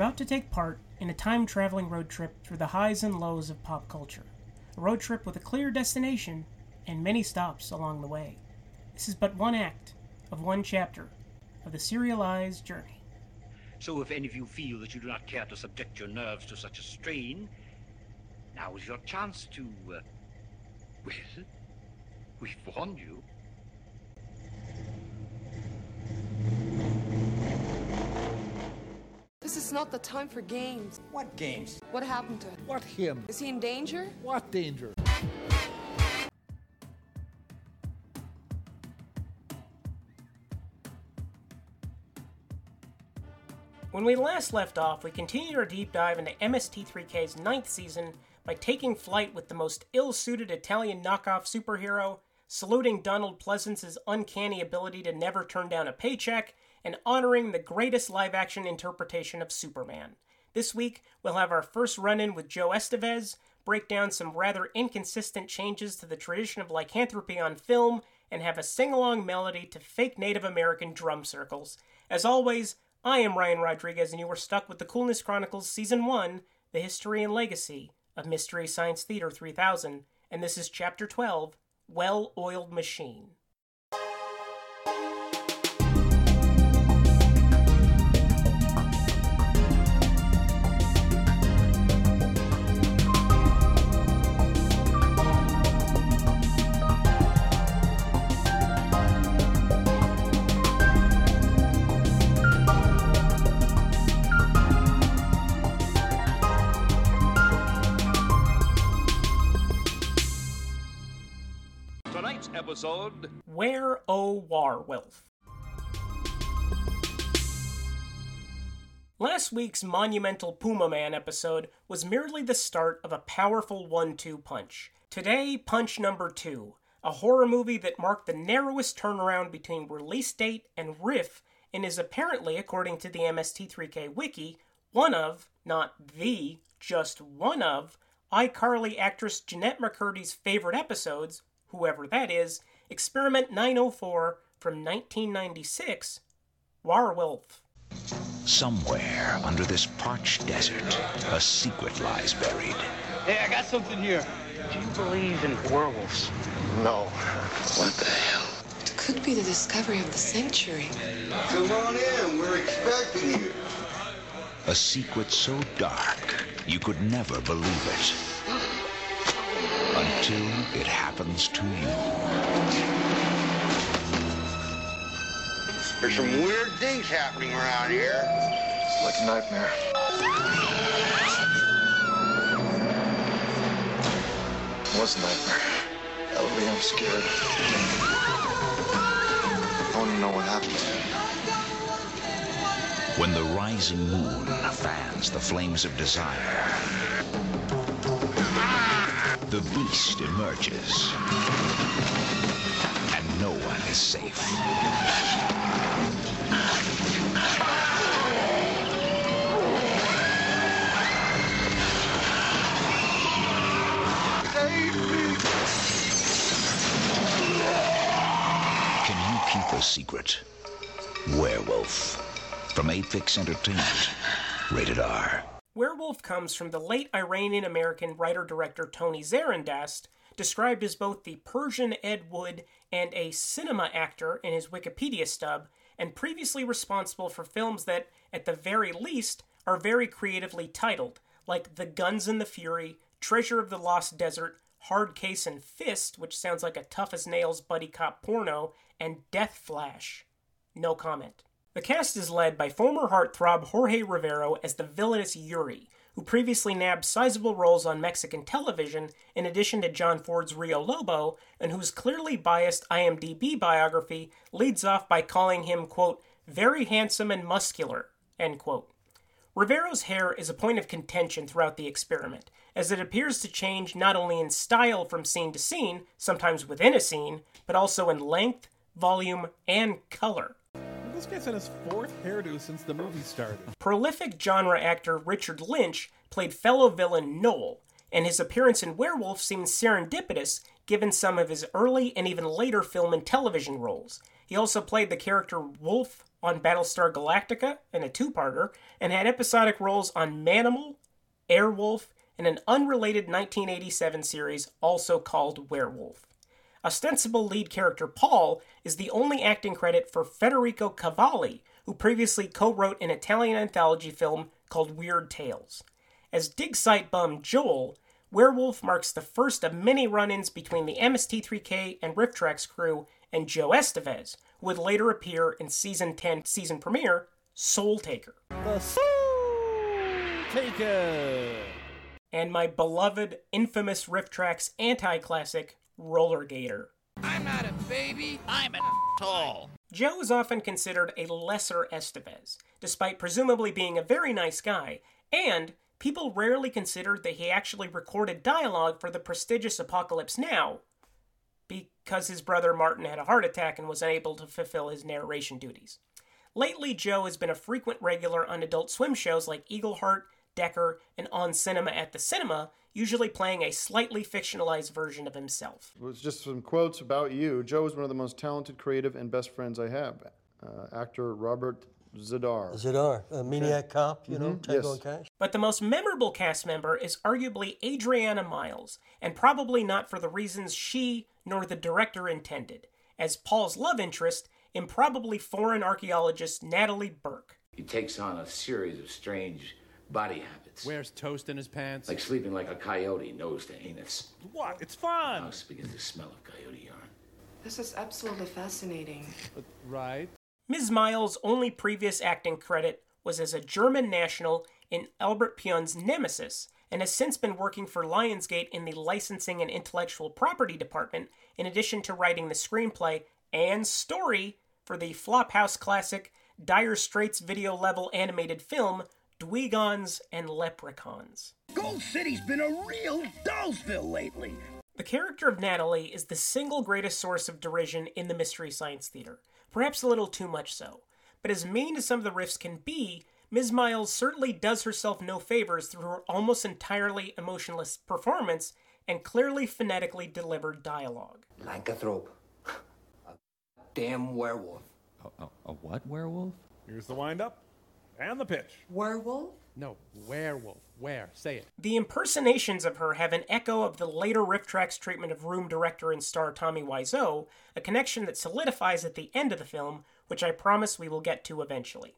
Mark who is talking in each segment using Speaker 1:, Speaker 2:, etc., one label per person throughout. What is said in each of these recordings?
Speaker 1: about to take part in a time traveling road trip through the highs and lows of pop culture. A road trip with a clear destination and many stops along the way. This is but one act of one chapter of the serialized journey.
Speaker 2: So if any of you feel that you do not care to subject your nerves to such a strain, now is your chance to, uh, well, we've warned you.
Speaker 3: This is not the time for games.
Speaker 4: What games?
Speaker 3: What happened to him?
Speaker 4: What him?
Speaker 3: Is he in danger?
Speaker 4: What danger?
Speaker 1: When we last left off, we continued our deep dive into MST3K's ninth season by taking flight with the most ill suited Italian knockoff superhero, saluting Donald Pleasence's uncanny ability to never turn down a paycheck, and honoring the greatest live action interpretation of Superman. This week, we'll have our first run in with Joe Estevez, break down some rather inconsistent changes to the tradition of lycanthropy on film, and have a sing along melody to fake Native American drum circles. As always, I am Ryan Rodriguez, and you are stuck with the Coolness Chronicles Season 1 The History and Legacy of Mystery Science Theater 3000, and this is Chapter 12 Well Oiled Machine.
Speaker 2: Episode
Speaker 1: Where O Warwolf? Last week's monumental Puma Man episode was merely the start of a powerful one two punch. Today, punch number two, a horror movie that marked the narrowest turnaround between release date and riff and is apparently, according to the MST3K wiki, one of, not the, just one of, iCarly actress Jennette McCurdy's favorite episodes, whoever that is, Experiment 904 from 1996, Warwolf.
Speaker 5: Somewhere under this parched desert, a secret lies buried.
Speaker 6: Hey, I got something here. Do you believe in werewolves?
Speaker 7: No.
Speaker 6: What the hell?
Speaker 3: It could be the discovery of the sanctuary.
Speaker 7: Come on in. We're expecting you.
Speaker 5: A secret so dark you could never believe it. Until it happens to you.
Speaker 7: There's some weird things happening around here.
Speaker 8: It's like a nightmare. It was a nightmare. Ellie, I'm scared. I want to know what happened to me.
Speaker 5: When the rising moon fans the flames of desire, the beast emerges. And no one is safe. Can you keep a secret? Werewolf. From Aphex Entertainment. Rated R.
Speaker 1: Comes from the late Iranian American writer director Tony Zarindast, described as both the Persian Ed Wood and a cinema actor in his Wikipedia stub, and previously responsible for films that, at the very least, are very creatively titled, like The Guns and the Fury, Treasure of the Lost Desert, Hard Case and Fist, which sounds like a tough as nails buddy cop porno, and Death Flash. No comment. The cast is led by former heartthrob Jorge Rivero as the villainous Yuri, who previously nabbed sizable roles on Mexican television in addition to John Ford's Rio Lobo, and whose clearly biased IMDb biography leads off by calling him, quote, very handsome and muscular, end quote. Rivero's hair is a point of contention throughout the experiment, as it appears to change not only in style from scene to scene, sometimes within a scene, but also in length, volume, and color.
Speaker 9: This guy's had his fourth hairdo since the movie started.
Speaker 1: Prolific genre actor Richard Lynch played fellow villain Noel, and his appearance in Werewolf seems serendipitous given some of his early and even later film and television roles. He also played the character Wolf on Battlestar Galactica in a two parter, and had episodic roles on Manimal, Airwolf, and an unrelated 1987 series also called Werewolf. Ostensible lead character Paul is the only acting credit for Federico Cavalli, who previously co wrote an Italian anthology film called Weird Tales. As dig site bum Joel, Werewolf marks the first of many run ins between the MST3K and RiffTrax crew and Joe Estevez, who would later appear in season 10 season premiere Soul Taker.
Speaker 9: The Soul Taker!
Speaker 1: And my beloved, infamous RiffTrax anti classic Roller Gator.
Speaker 4: I'm not a baby. I'm an asshole.
Speaker 1: Joe is often considered a lesser Estevez, despite presumably being a very nice guy, and people rarely considered that he actually recorded dialogue for the prestigious Apocalypse Now, because his brother Martin had a heart attack and was unable to fulfill his narration duties. Lately, Joe has been a frequent regular on Adult Swim shows like Eagleheart, Decker, and On Cinema at the Cinema, usually playing a slightly fictionalized version of himself.
Speaker 10: It was just some quotes about you. Joe is one of the most talented, creative, and best friends I have. Uh, actor Robert Z'Dar.
Speaker 11: Z'Dar, a maniac cop, you know,
Speaker 10: Mhm,
Speaker 11: Tango
Speaker 10: yes.
Speaker 11: and Cash.
Speaker 1: But the most memorable cast member is arguably Adrianna Miles, and probably not for the reasons she nor the director intended, as Paul's love interest, improbably foreign archaeologist Natalie Burke.
Speaker 12: He takes on a series of strange body habits.
Speaker 9: Wears toast in his pants.
Speaker 12: Like sleeping like a coyote, nose to anus.
Speaker 9: What? It's fun!
Speaker 12: House begins to smell of coyote yarn.
Speaker 3: This is absolutely fascinating.
Speaker 9: Right.
Speaker 1: Ms. Miles' only previous acting credit was as a German national in Albert Pyun's Nemesis, and has since been working for Lionsgate in the licensing and intellectual property department, in addition to writing the screenplay and story for the Flophouse classic Dire Straits video level animated film Dweegons and Leprechauns.
Speaker 4: Gold City's been a real Dollsville lately.
Speaker 1: The character of Natalie is the single greatest source of derision in the Mystery Science Theater, perhaps a little too much so. But as mean as some of the riffs can be, Ms. Miles certainly does herself no favors through her almost entirely emotionless performance and clearly phonetically delivered dialogue.
Speaker 13: Lycanthrope. A damn werewolf.
Speaker 14: A, a, a what werewolf?
Speaker 9: Here's the windup and the pitch.
Speaker 3: Werewolf?
Speaker 9: No, werewolf. Where? Say it.
Speaker 1: The impersonations of her have an echo of the later RiffTrax treatment of Room director and star Tommy Wiseau, a connection that solidifies at the end of the film, which I promise we will get to eventually.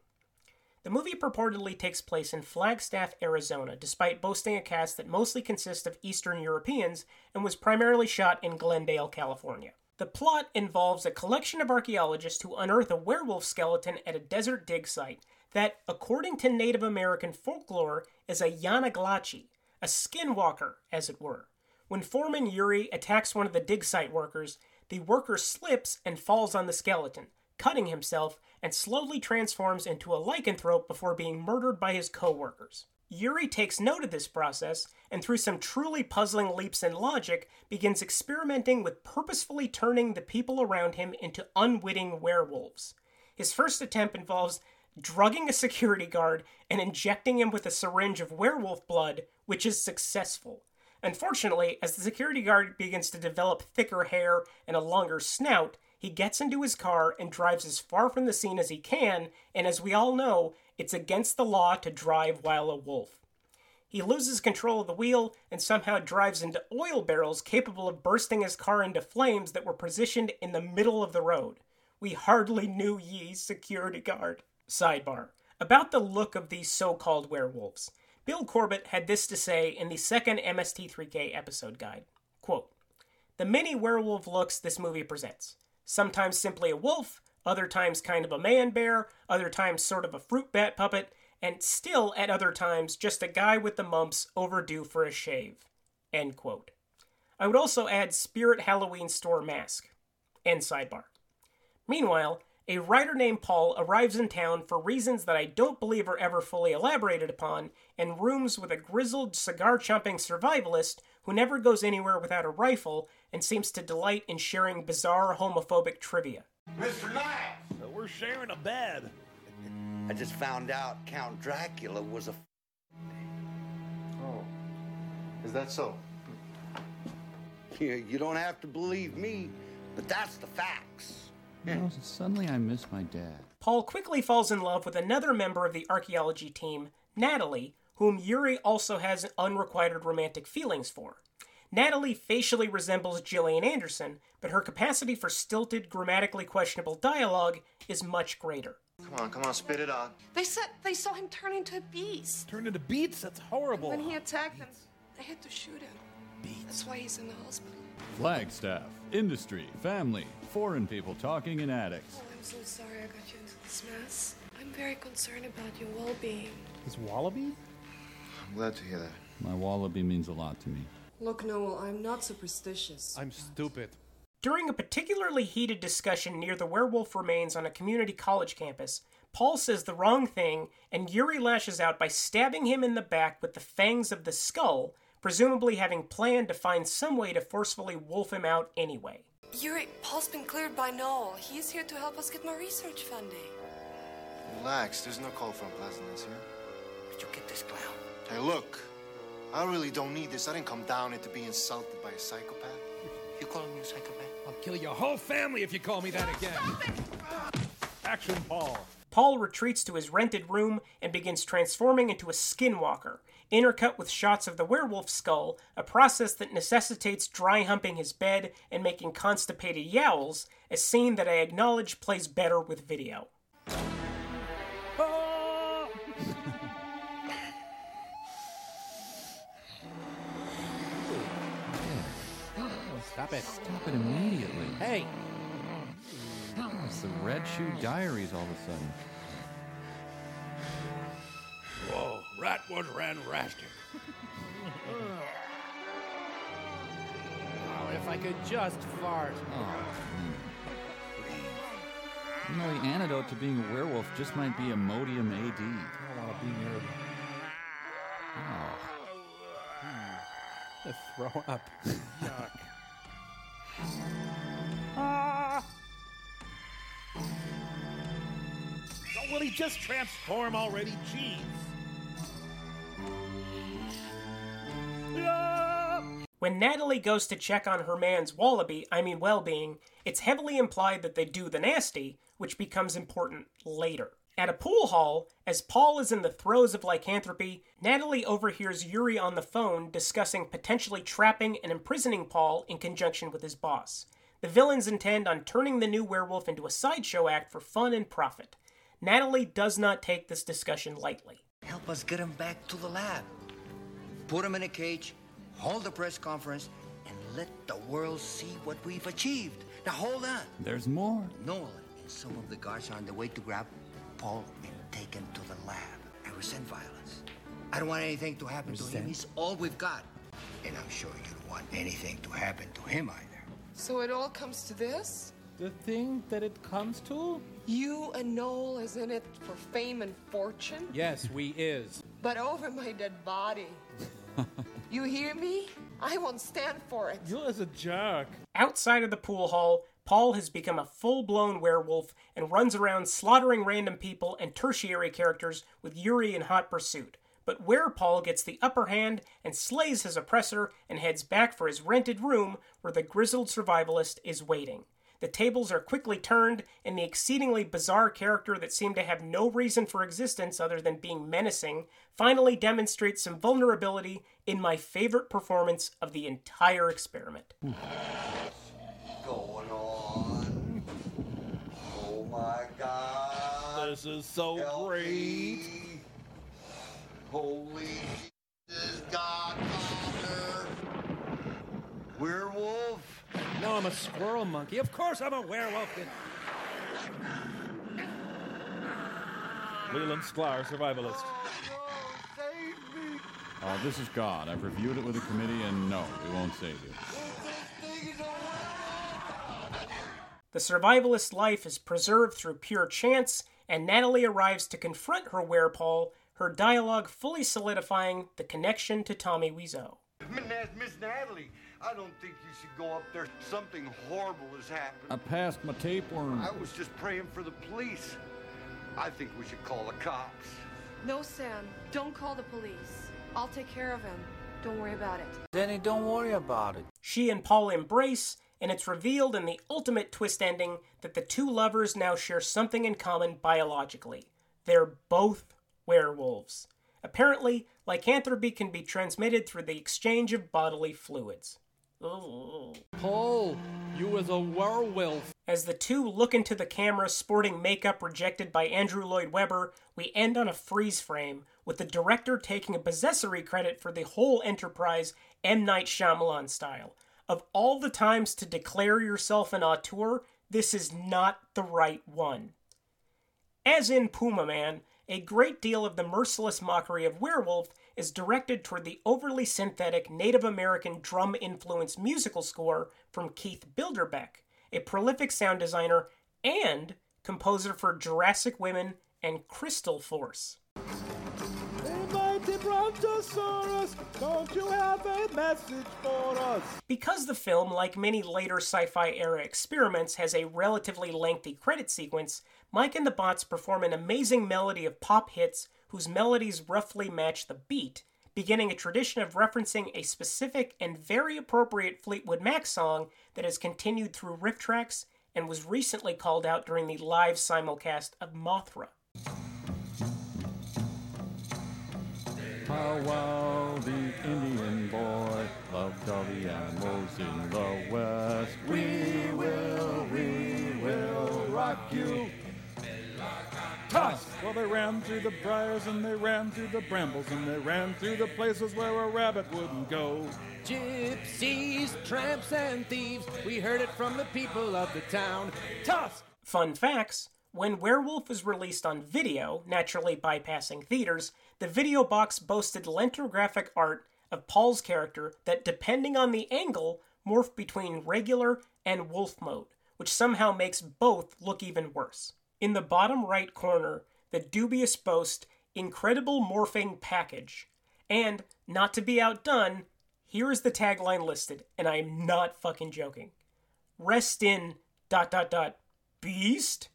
Speaker 1: The movie purportedly takes place in Flagstaff, Arizona, despite boasting a cast that mostly consists of Eastern Europeans and was primarily shot in Glendale, California. The plot involves a collection of archaeologists who unearth a werewolf skeleton at a desert dig site that, according to Native American folklore, is a Yanaglachi, a skinwalker, as it were. When Foreman Yuri attacks one of the dig site workers, the worker slips and falls on the skeleton, cutting himself, and slowly transforms into a lycanthrope before being murdered by his co workers. Yuri takes note of this process and, through some truly puzzling leaps in logic, begins experimenting with purposefully turning the people around him into unwitting werewolves. His first attempt involves drugging a security guard and injecting him with a syringe of werewolf blood, which is successful. Unfortunately, as the security guard begins to develop thicker hair and a longer snout, he gets into his car and drives as far from the scene as he can, and as we all know, it's against the law to drive while a wolf. He loses control of the wheel and somehow drives into oil barrels capable of bursting his car into flames that were positioned in the middle of the road. We hardly knew ye, security guard. Sidebar. About the look of these so called werewolves. Bill Corbett had this to say in the second MST3K episode guide. Quote, the many werewolf looks this movie presents. Sometimes simply a wolf, other times kind of a man bear, other times sort of a fruit bat puppet, and still at other times just a guy with the mumps overdue for a shave. End quote. I would also add Spirit Halloween Store mask. End sidebar. Meanwhile, a writer named Paul arrives in town for reasons that I don't believe are ever fully elaborated upon and rooms with a grizzled, cigar chomping survivalist who never goes anywhere without a rifle and seems to delight in sharing bizarre homophobic trivia.
Speaker 7: Mr. Knight!
Speaker 6: We're sharing a bed.
Speaker 7: I just found out Count Dracula was a.
Speaker 8: Oh. Is that so?
Speaker 7: You, you don't have to believe me, but that's the facts.
Speaker 15: You oh, know, suddenly I miss my dad.
Speaker 1: Paul quickly falls in love with another member of the archaeology team, Natalie, whom Yuri also has unrequited romantic feelings for. Natalie facially resembles Gillian Anderson, but her capacity for stilted, grammatically questionable dialogue is much greater.
Speaker 8: Come on, come on, spit it out.
Speaker 3: They said they saw him turn into a beast.
Speaker 16: Turn into beats? That's horrible.
Speaker 3: When he attacked them, they had to shoot him. That's why he's in the hospital.
Speaker 15: Flagstaff, industry, family, foreign people talking in attics.
Speaker 3: Oh, I'm so sorry I got you into this mess. I'm very concerned about your well-being.
Speaker 16: His wallaby?
Speaker 8: I'm glad to hear that.
Speaker 15: My wallaby means a lot to me.
Speaker 3: Look, Noel, I'm not superstitious.
Speaker 16: I'm stupid.
Speaker 1: During a particularly heated discussion near the werewolf remains on a community college campus, Paul says the wrong thing, and Yuri lashes out by stabbing him in the back with the fangs of the skull, presumably having planned to find some way to forcefully wolf him out anyway.
Speaker 3: Yuri, Paul's been cleared by Noel. He's here to help us get more research funding.
Speaker 8: Relax, there's no call for unpleasantness here.
Speaker 13: Where'd you get this clown?
Speaker 8: Hey, look, I really don't need this. I didn't come down here to be insulted by a psychopath.
Speaker 13: You calling me a psychopath?
Speaker 16: I'll kill your whole family if you call me that again. Action, Paul.
Speaker 1: Paul retreats to his rented room and begins transforming into a skinwalker, intercut with shots of the werewolf skull, a process that necessitates dry humping his bed and making constipated yowls, a scene that I acknowledge plays better with video.
Speaker 16: Oh, stop it.
Speaker 15: Stop it immediately.
Speaker 16: Hey!
Speaker 15: It's the Red Shoe Diaries all of a sudden.
Speaker 17: Whoa, Ratwood ran raster.
Speaker 16: Oh, if I could just fart.
Speaker 15: Oh. Hmm. You know, the antidote to being a werewolf just might be Imodium AD.
Speaker 16: I don't want to be near them.
Speaker 15: Oh.
Speaker 16: To throw up. Yuck. Will he just transform already? Jeez.
Speaker 1: When Natalie goes to check on her man's wallaby, I mean well being, it's heavily implied that they do the nasty, which becomes important later. At a pool hall, as Paul is in the throes of lycanthropy, Natalie overhears Yuri on the phone discussing potentially trapping and imprisoning Paul in conjunction with his boss. The villains intend on turning the new werewolf into a sideshow act for fun and profit. Natalie does not take this discussion lightly.
Speaker 13: Help us get him back to the lab. Put him in a cage, hold a press conference, and let the world see what we've achieved. Now hold on.
Speaker 15: There's more.
Speaker 13: Noel and some of the guards are on the way to grab Paul and take him to the lab. I resent violence. I don't want anything to happen to him. He's all we've got. And I'm sure you don't want anything to happen to him either.
Speaker 3: So it all comes to this?
Speaker 16: The thing that it comes to?
Speaker 3: You and Noel is in it for fame and fortune?
Speaker 16: Yes, we is.
Speaker 3: But over my dead body. you hear me? I won't stand for it.
Speaker 16: You as a jerk.
Speaker 1: Outside of the pool hall, Paul has become a full blown werewolf and runs around slaughtering random people and tertiary characters with Yuri in hot pursuit. But where Paul gets the upper hand and slays his oppressor and heads back for his rented room where the grizzled survivalist is waiting. The tables are quickly turned, and the exceedingly bizarre character that seemed to have no reason for existence other than being menacing finally demonstrates some vulnerability in my favorite performance of the entire experiment.
Speaker 7: Going on. Oh my God.
Speaker 16: This is so
Speaker 7: Help
Speaker 16: great.
Speaker 7: me. Holy Jesus, Godfather. Werewolf.
Speaker 16: No, I'm a squirrel monkey. Of course I'm a werewolf. Leland Sklar, survivalist.
Speaker 15: Uh, this is God. I've reviewed it with the committee, and no, we won't save you.
Speaker 1: The survivalist life is preserved through pure chance, and Natalie arrives to confront her werepaul, her dialogue fully solidifying the connection to Tommy Wiseau.
Speaker 7: Miss Natalie, I don't think you should go up there. Something horrible has happened.
Speaker 15: I passed my tapeworm.
Speaker 7: I was just praying for the police. I think we should call the cops.
Speaker 3: No, Sam. Don't call the police. I'll take care of him. Don't worry about it.
Speaker 13: Danny, don't worry about it.
Speaker 1: She and Paul embrace, and it's revealed in the ultimate twist ending that the two lovers now share something in common biologically. They're both werewolves. Apparently, lycanthropy can be transmitted through the exchange of bodily fluids.
Speaker 9: Paul, you was a werewolf.
Speaker 1: As the two look into the camera sporting makeup rejected by Andrew Lloyd Webber, we end on a freeze frame, with the director taking a possessory credit for the whole enterprise M. Night Shyamalan style. Of all the times to declare yourself an auteur, this is not the right one. As in Puma Man, a great deal of the merciless mockery of Werewolf is directed toward the overly synthetic Native American drum influenced musical score from Keith Bilderbeck, a prolific sound designer and composer for Jurassic Women and Crystal Force.
Speaker 16: Don't you have a message for us?
Speaker 1: Because the film, like many later sci fi era experiments, has a relatively lengthy credit sequence, Mike and the Bots perform an amazing melody of pop hits whose melodies roughly match the beat, beginning a tradition of referencing a specific and very appropriate Fleetwood Mac song that has continued through RiffTrax and was recently called out during the live simulcast of Mothra.
Speaker 14: Pow wow, the Indian boy loved all the animals in the West. We will, we will rock you.
Speaker 16: Tusk! Well, they ran through the briars and they ran through the brambles and they ran through the places where a rabbit wouldn't go.
Speaker 17: Gypsies, tramps, and thieves, we heard it from the people of the town. Tusk!
Speaker 1: Fun facts when Werewolf was released on video, naturally bypassing theaters, the video box boasted lentographic art of Paul's character that, depending on the angle, morphed between regular and wolf mode, which somehow makes both look even worse. In the bottom right corner, the dubious boast Incredible Morphing Package. And, not to be outdone, here is the tagline listed, and I am not fucking joking. Rest in dot dot dot beast?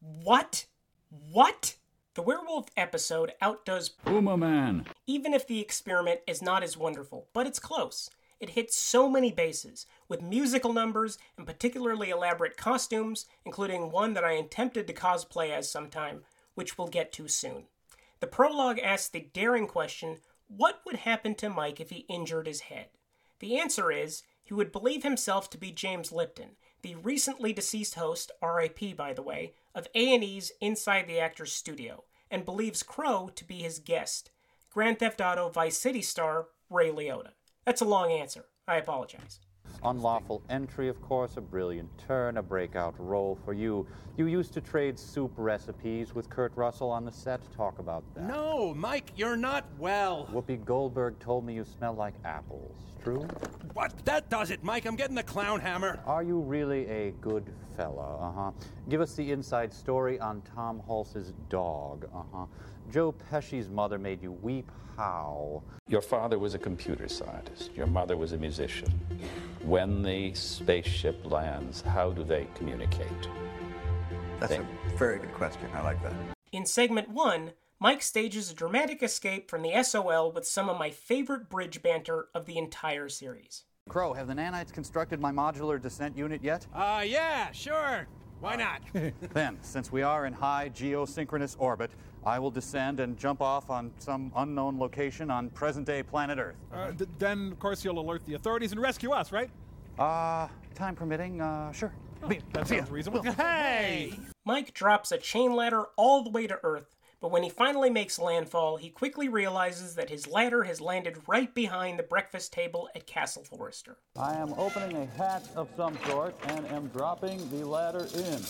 Speaker 1: What? What? The werewolf episode outdoes
Speaker 14: Puma Man.
Speaker 1: even if the experiment is not as wonderful, but it's close. It hits so many bases, with musical numbers and particularly elaborate costumes, including one that I attempted to cosplay as sometime, which we'll get to soon. The prologue asks the daring question what would happen to Mike if he injured his head? The answer is he would believe himself to be James Lipton, the recently deceased host, RIP by the way, of A&E's Inside the Actor's Studio, and believes Crow to be his guest, Grand Theft Auto Vice City star Ray Liotta. That's a long answer. I apologize.
Speaker 15: Unlawful entry, of course, a brilliant turn, a breakout role for you. You used to trade soup recipes with Kurt Russell on the set. Talk about that.
Speaker 9: No, Mike, you're not well.
Speaker 15: Whoopi Goldberg told me you smell like apples. True?
Speaker 9: What? That does it, Mike. I'm getting the clown hammer.
Speaker 15: Are you really a good fella? Uh huh. Give us the inside story on Tom Hulce's dog. Uh huh. Joe Pesci's mother made you weep. How?
Speaker 18: Your father was a computer scientist. Your mother was a musician. When the spaceship lands, how do they communicate?
Speaker 19: That's a very good question. I like that.
Speaker 1: In segment one, Mike stages a dramatic escape from the SOL with some of my favorite bridge banter of the entire series.
Speaker 15: Crow, have the nanites constructed my modular descent unit yet?
Speaker 9: Uh, yeah, sure. Why not?
Speaker 15: then, since we are in high geosynchronous orbit, I will descend and jump off on some unknown location on present day planet Earth.
Speaker 16: Uh, th- then, of course, you'll alert the authorities and rescue us, right?
Speaker 15: Uh, time permitting, uh, sure.
Speaker 16: Oh, that sounds reasonable. Hey!
Speaker 1: Mike drops a chain ladder all the way to Earth, but when he finally makes landfall, he quickly realizes that his ladder has landed right behind the breakfast table at Castle Forrester.
Speaker 15: I am opening a hatch of some sort and am dropping the ladder in.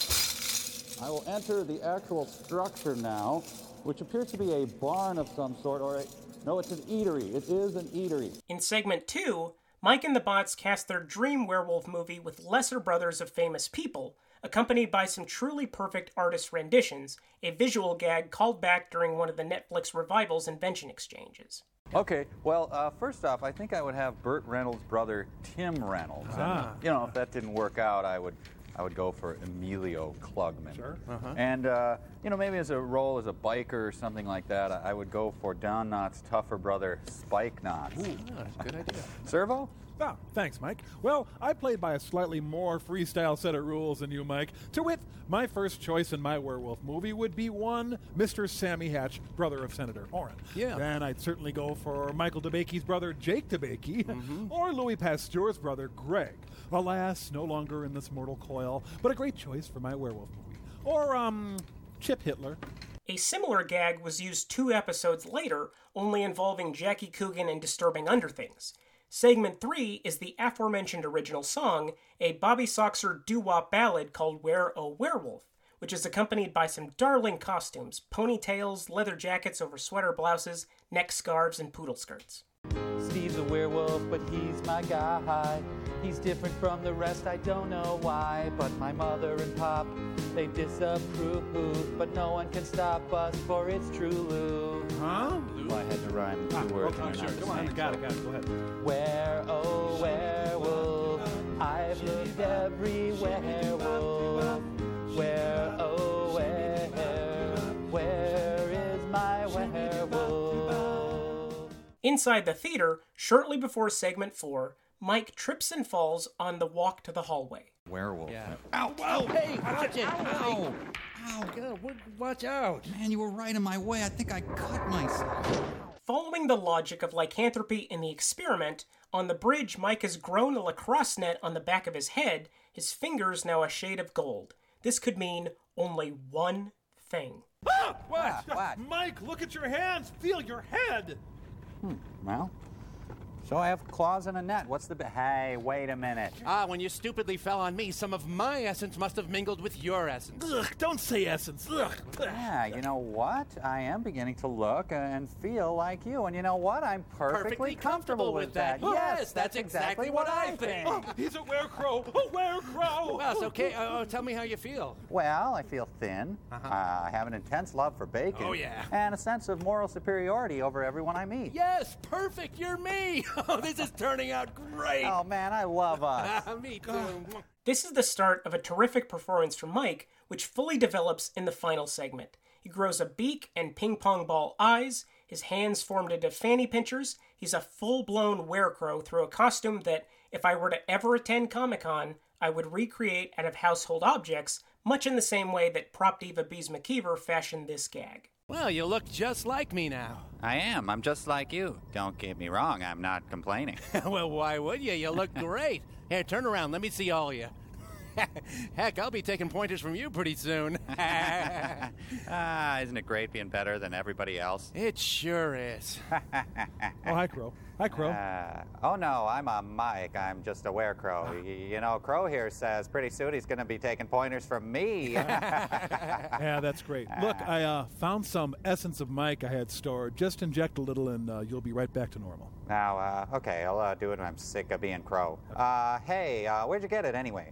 Speaker 15: I will enter the actual structure now, which appears to be a barn of some sort, or a. No, it's an eatery. It is an eatery.
Speaker 1: In segment two, Mike and the Bots cast their dream werewolf movie with lesser brothers of famous people, accompanied by some truly perfect artist renditions, a visual gag called back during one of the Netflix revival's invention exchanges.
Speaker 15: Okay, well, uh, first off, I think I would have Burt Reynolds' brother Tim Reynolds.
Speaker 16: Ah.
Speaker 15: And, you know, if that didn't work out, I would, I would go for Emilio Klugman.
Speaker 16: Sure. Uh-huh.
Speaker 15: And uh, you know, maybe as a role as a biker or something like that, I I would go for Don Knotts' tougher brother, Spike Knotts.
Speaker 9: Ooh, that's a good idea.
Speaker 15: Servo,
Speaker 16: Ah, thanks, Mike. Well, I played by a slightly more freestyle set of rules than you, Mike. To wit, my first choice in my werewolf movie would be one Mr. Sammy Hatch, brother of Senator Orrin.
Speaker 17: Yeah.
Speaker 16: Then I'd certainly go for Michael DeBakey's brother, Jake DeBakey,
Speaker 17: Mm-hmm.
Speaker 16: or Louis Pasteur's brother, Greg. Alas, no longer in this mortal coil, but a great choice for my werewolf movie. Or, um, Chip Hitler.
Speaker 1: A similar gag was used two episodes later, only involving Jackie Coogan and disturbing underthings. Segment 3 is the aforementioned original song, a Bobby Soxer doo wop ballad called Where a Werewolf, which is accompanied by some darling costumes ponytails, leather jackets over sweater blouses, neck scarves, and poodle skirts.
Speaker 15: Steve's a werewolf, but he's my guy. He's different from the rest, I don't know why. But my mother and pop, they disapprove. But no one can stop us, for it's true, Lou.
Speaker 16: Huh?
Speaker 15: Well, I had to rhyme two
Speaker 16: Ah,
Speaker 15: words.
Speaker 16: okay,
Speaker 15: and they're
Speaker 16: sure. Come on, got
Speaker 15: so-
Speaker 16: it, got it. Go ahead.
Speaker 15: Where, oh, werewolf, I've looked everywhere, wolf. Where, oh, where, where is my werewolf?
Speaker 1: Inside the theater, shortly before segment 4, Mike trips and falls on the walk to the hallway.
Speaker 20: Werewolf. Yeah.
Speaker 17: Ow! Ow! Hey, watch it!
Speaker 20: Ow!
Speaker 17: Ow! God, watch out!
Speaker 20: Man, you were right in my way. I think I cut myself.
Speaker 1: Following the logic of lycanthropy in the experiment, on the bridge, Mike has grown a lacrosse net on the back of his head, his fingers now a shade of gold. This could mean only one thing.
Speaker 16: Ah! What? Mike, look at your hands. Feel your head.
Speaker 15: Hmm, well, so I have claws and a net. What's the. Bi- hey, wait a minute.
Speaker 17: Ah, when you stupidly fell on me, some of my essence must have mingled with your essence.
Speaker 16: Ugh, don't say essence. Ugh.
Speaker 15: Yeah, you know what? I am beginning to look and feel like you. And you know what? I'm perfectly,
Speaker 17: Perfectly comfortable with that.
Speaker 15: Yes,
Speaker 17: Yes, that's exactly what I think.
Speaker 16: Oh, he's a werecrow. A werecrow.
Speaker 17: Well, it's okay. Uh, tell me how you feel.
Speaker 15: Well, I feel thin. uh I have an intense love for bacon.
Speaker 17: Oh, yeah.
Speaker 15: And a sense of moral superiority over everyone I meet.
Speaker 17: Yes, perfect. You're me. Oh, this is turning out great.
Speaker 15: Oh, man, I love us.
Speaker 17: Ah, me too.
Speaker 1: This is the start of a terrific performance from Mike, which fully develops in the final segment. He grows a beak and ping pong ball eyes, his hands formed into fanny pinchers. He's a full blown werecrow through a costume that, if I were to ever attend Comic Con, I would recreate out of household objects, much in the same way that prop diva Beez McKeever fashioned this gag.
Speaker 17: Well, you look just like me now.
Speaker 15: I am. I'm just like you. Don't get me wrong. I'm not complaining.
Speaker 17: well, why would you? You look great. Here, turn around. Let me see all you. Heck, I'll be taking pointers from you pretty soon.
Speaker 15: ah, isn't it great being better than everybody else?
Speaker 17: It sure is.
Speaker 16: Oh, hi, Crow. Hi, Crow.
Speaker 15: Uh, oh no, I'm a Mike. I'm just a werecrow. Y- you know, Crow here says pretty soon he's going to be taking pointers from me.
Speaker 16: yeah, that's great. Look, I uh, found some essence of Mike I had stored. Just inject a little, and uh, you'll be right back to normal.
Speaker 15: now, uh, okay, I'll uh, do it. when I'm sick of being Crow. Uh, hey, uh, where'd you get it anyway?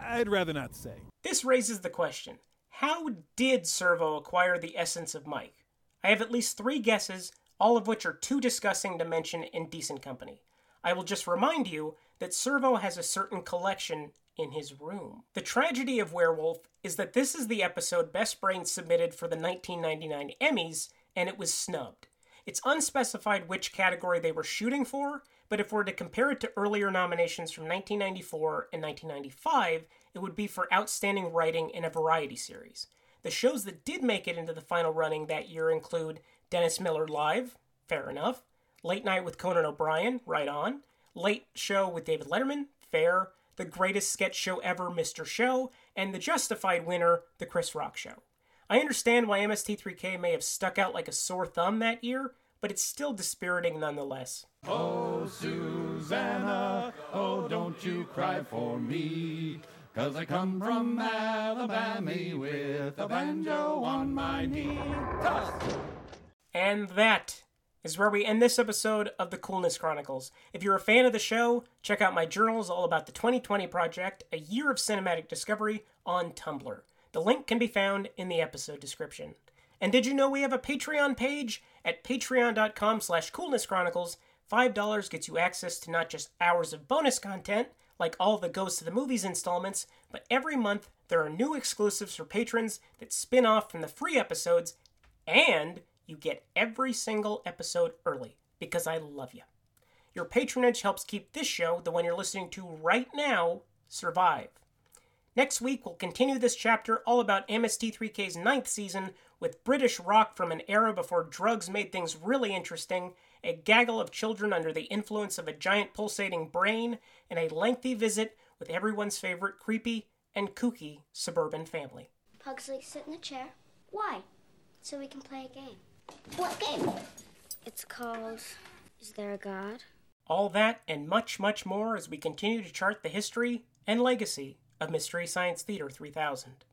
Speaker 16: I'd rather not say.
Speaker 1: This raises the question how did Servo acquire the essence of Mike? I have at least three guesses, all of which are too disgusting to mention in decent company. I will just remind you that Servo has a certain collection in his room. The tragedy of Werewolf is that this is the episode Best Brain submitted for the 1999 Emmys, and it was snubbed. It's unspecified which category they were shooting for, but if we're to compare it to earlier nominations from 1994 and 1995, it would be for Outstanding Writing in a Variety Series. The shows that did make it into the final running that year include Dennis Miller Live, fair enough, Late Night with Conan O'Brien, right on, Late Show with David Letterman, fair, The Greatest Sketch Show Ever, Mr. Show, and the justified winner, The Chris Rock Show. I understand why MST3K may have stuck out like a sore thumb that year, but it's still dispiriting nonetheless.
Speaker 14: Oh, Susanna, oh, don't you cry for me. Cause I come from Alabama with a banjo on my knee.
Speaker 1: And that is where we end this episode of the Coolness Chronicles. If you're a fan of the show, check out my journals all about the 2020 project, A Year of Cinematic Discovery, on Tumblr. The link can be found in the episode description. And did you know we have a Patreon page at patreon.com slash coolnesschronicles? $5 gets you access to not just hours of bonus content, like all the Ghosts of the Movies installments, but every month there are new exclusives for patrons that spin off from the free episodes, and you get every single episode early because I love you. Your patronage helps keep this show, the one you're listening to right now, survive. Next week, we'll continue this chapter all about MST3K's ninth season with British rock from an era before drugs made things really interesting, a gaggle of children under the influence of a giant pulsating brain, and a lengthy visit with everyone's favorite creepy and kooky suburban family.
Speaker 21: Pugsley, sit in the chair. Why? So we can play a game. What game? It's called Is There a God?
Speaker 1: All that and much, much more as we continue to chart the history and legacy of Mystery Science Theater 3000.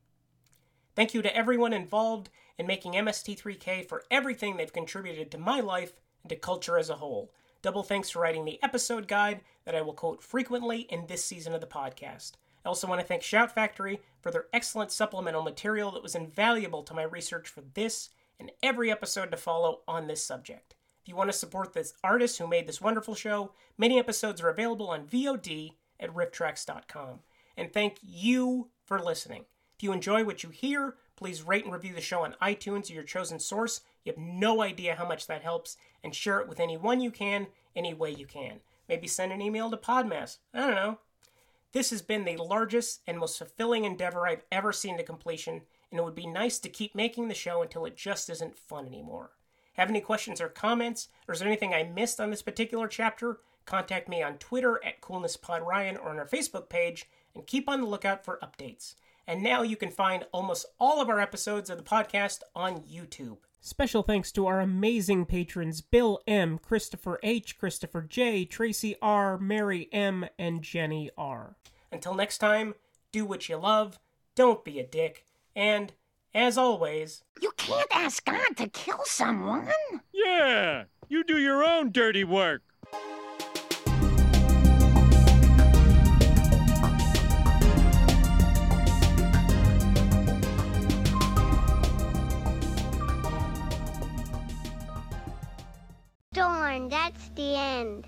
Speaker 1: Thank you to everyone involved in making MST3K for everything they've contributed to my life and to culture as a whole. Double thanks for writing the episode guide that I will quote frequently in this season of the podcast. I also want to thank Shout Factory for their excellent supplemental material that was invaluable to my research for this and every episode to follow on this subject. If you want to support this artist who made this wonderful show, many episodes are available on VOD at rifftrax.com. And thank you for listening. If you enjoy what you hear, please rate and review the show on iTunes or your chosen source. You have no idea how much that helps, and share it with anyone you can, any way you can. Maybe send an email to Podmas. I don't know. This has been the largest and most fulfilling endeavor I've ever seen to completion, and it would be nice to keep making the show until it just isn't fun anymore. Have any questions or comments, or is there anything I missed on this particular chapter? Contact me on Twitter at CoolnessPodRyan or on our Facebook page, and keep on the lookout for updates. And now you can find almost all of our episodes of the podcast on YouTube. Special thanks to our amazing patrons Bill M., Christopher H., Christopher J., Tracy R., Mary M., and Jenny R. Until next time, do what you love, don't be a dick, and, as always,
Speaker 22: You can't ask God to kill someone.
Speaker 4: Yeah, you do your own dirty work.
Speaker 21: Darn, that's the end.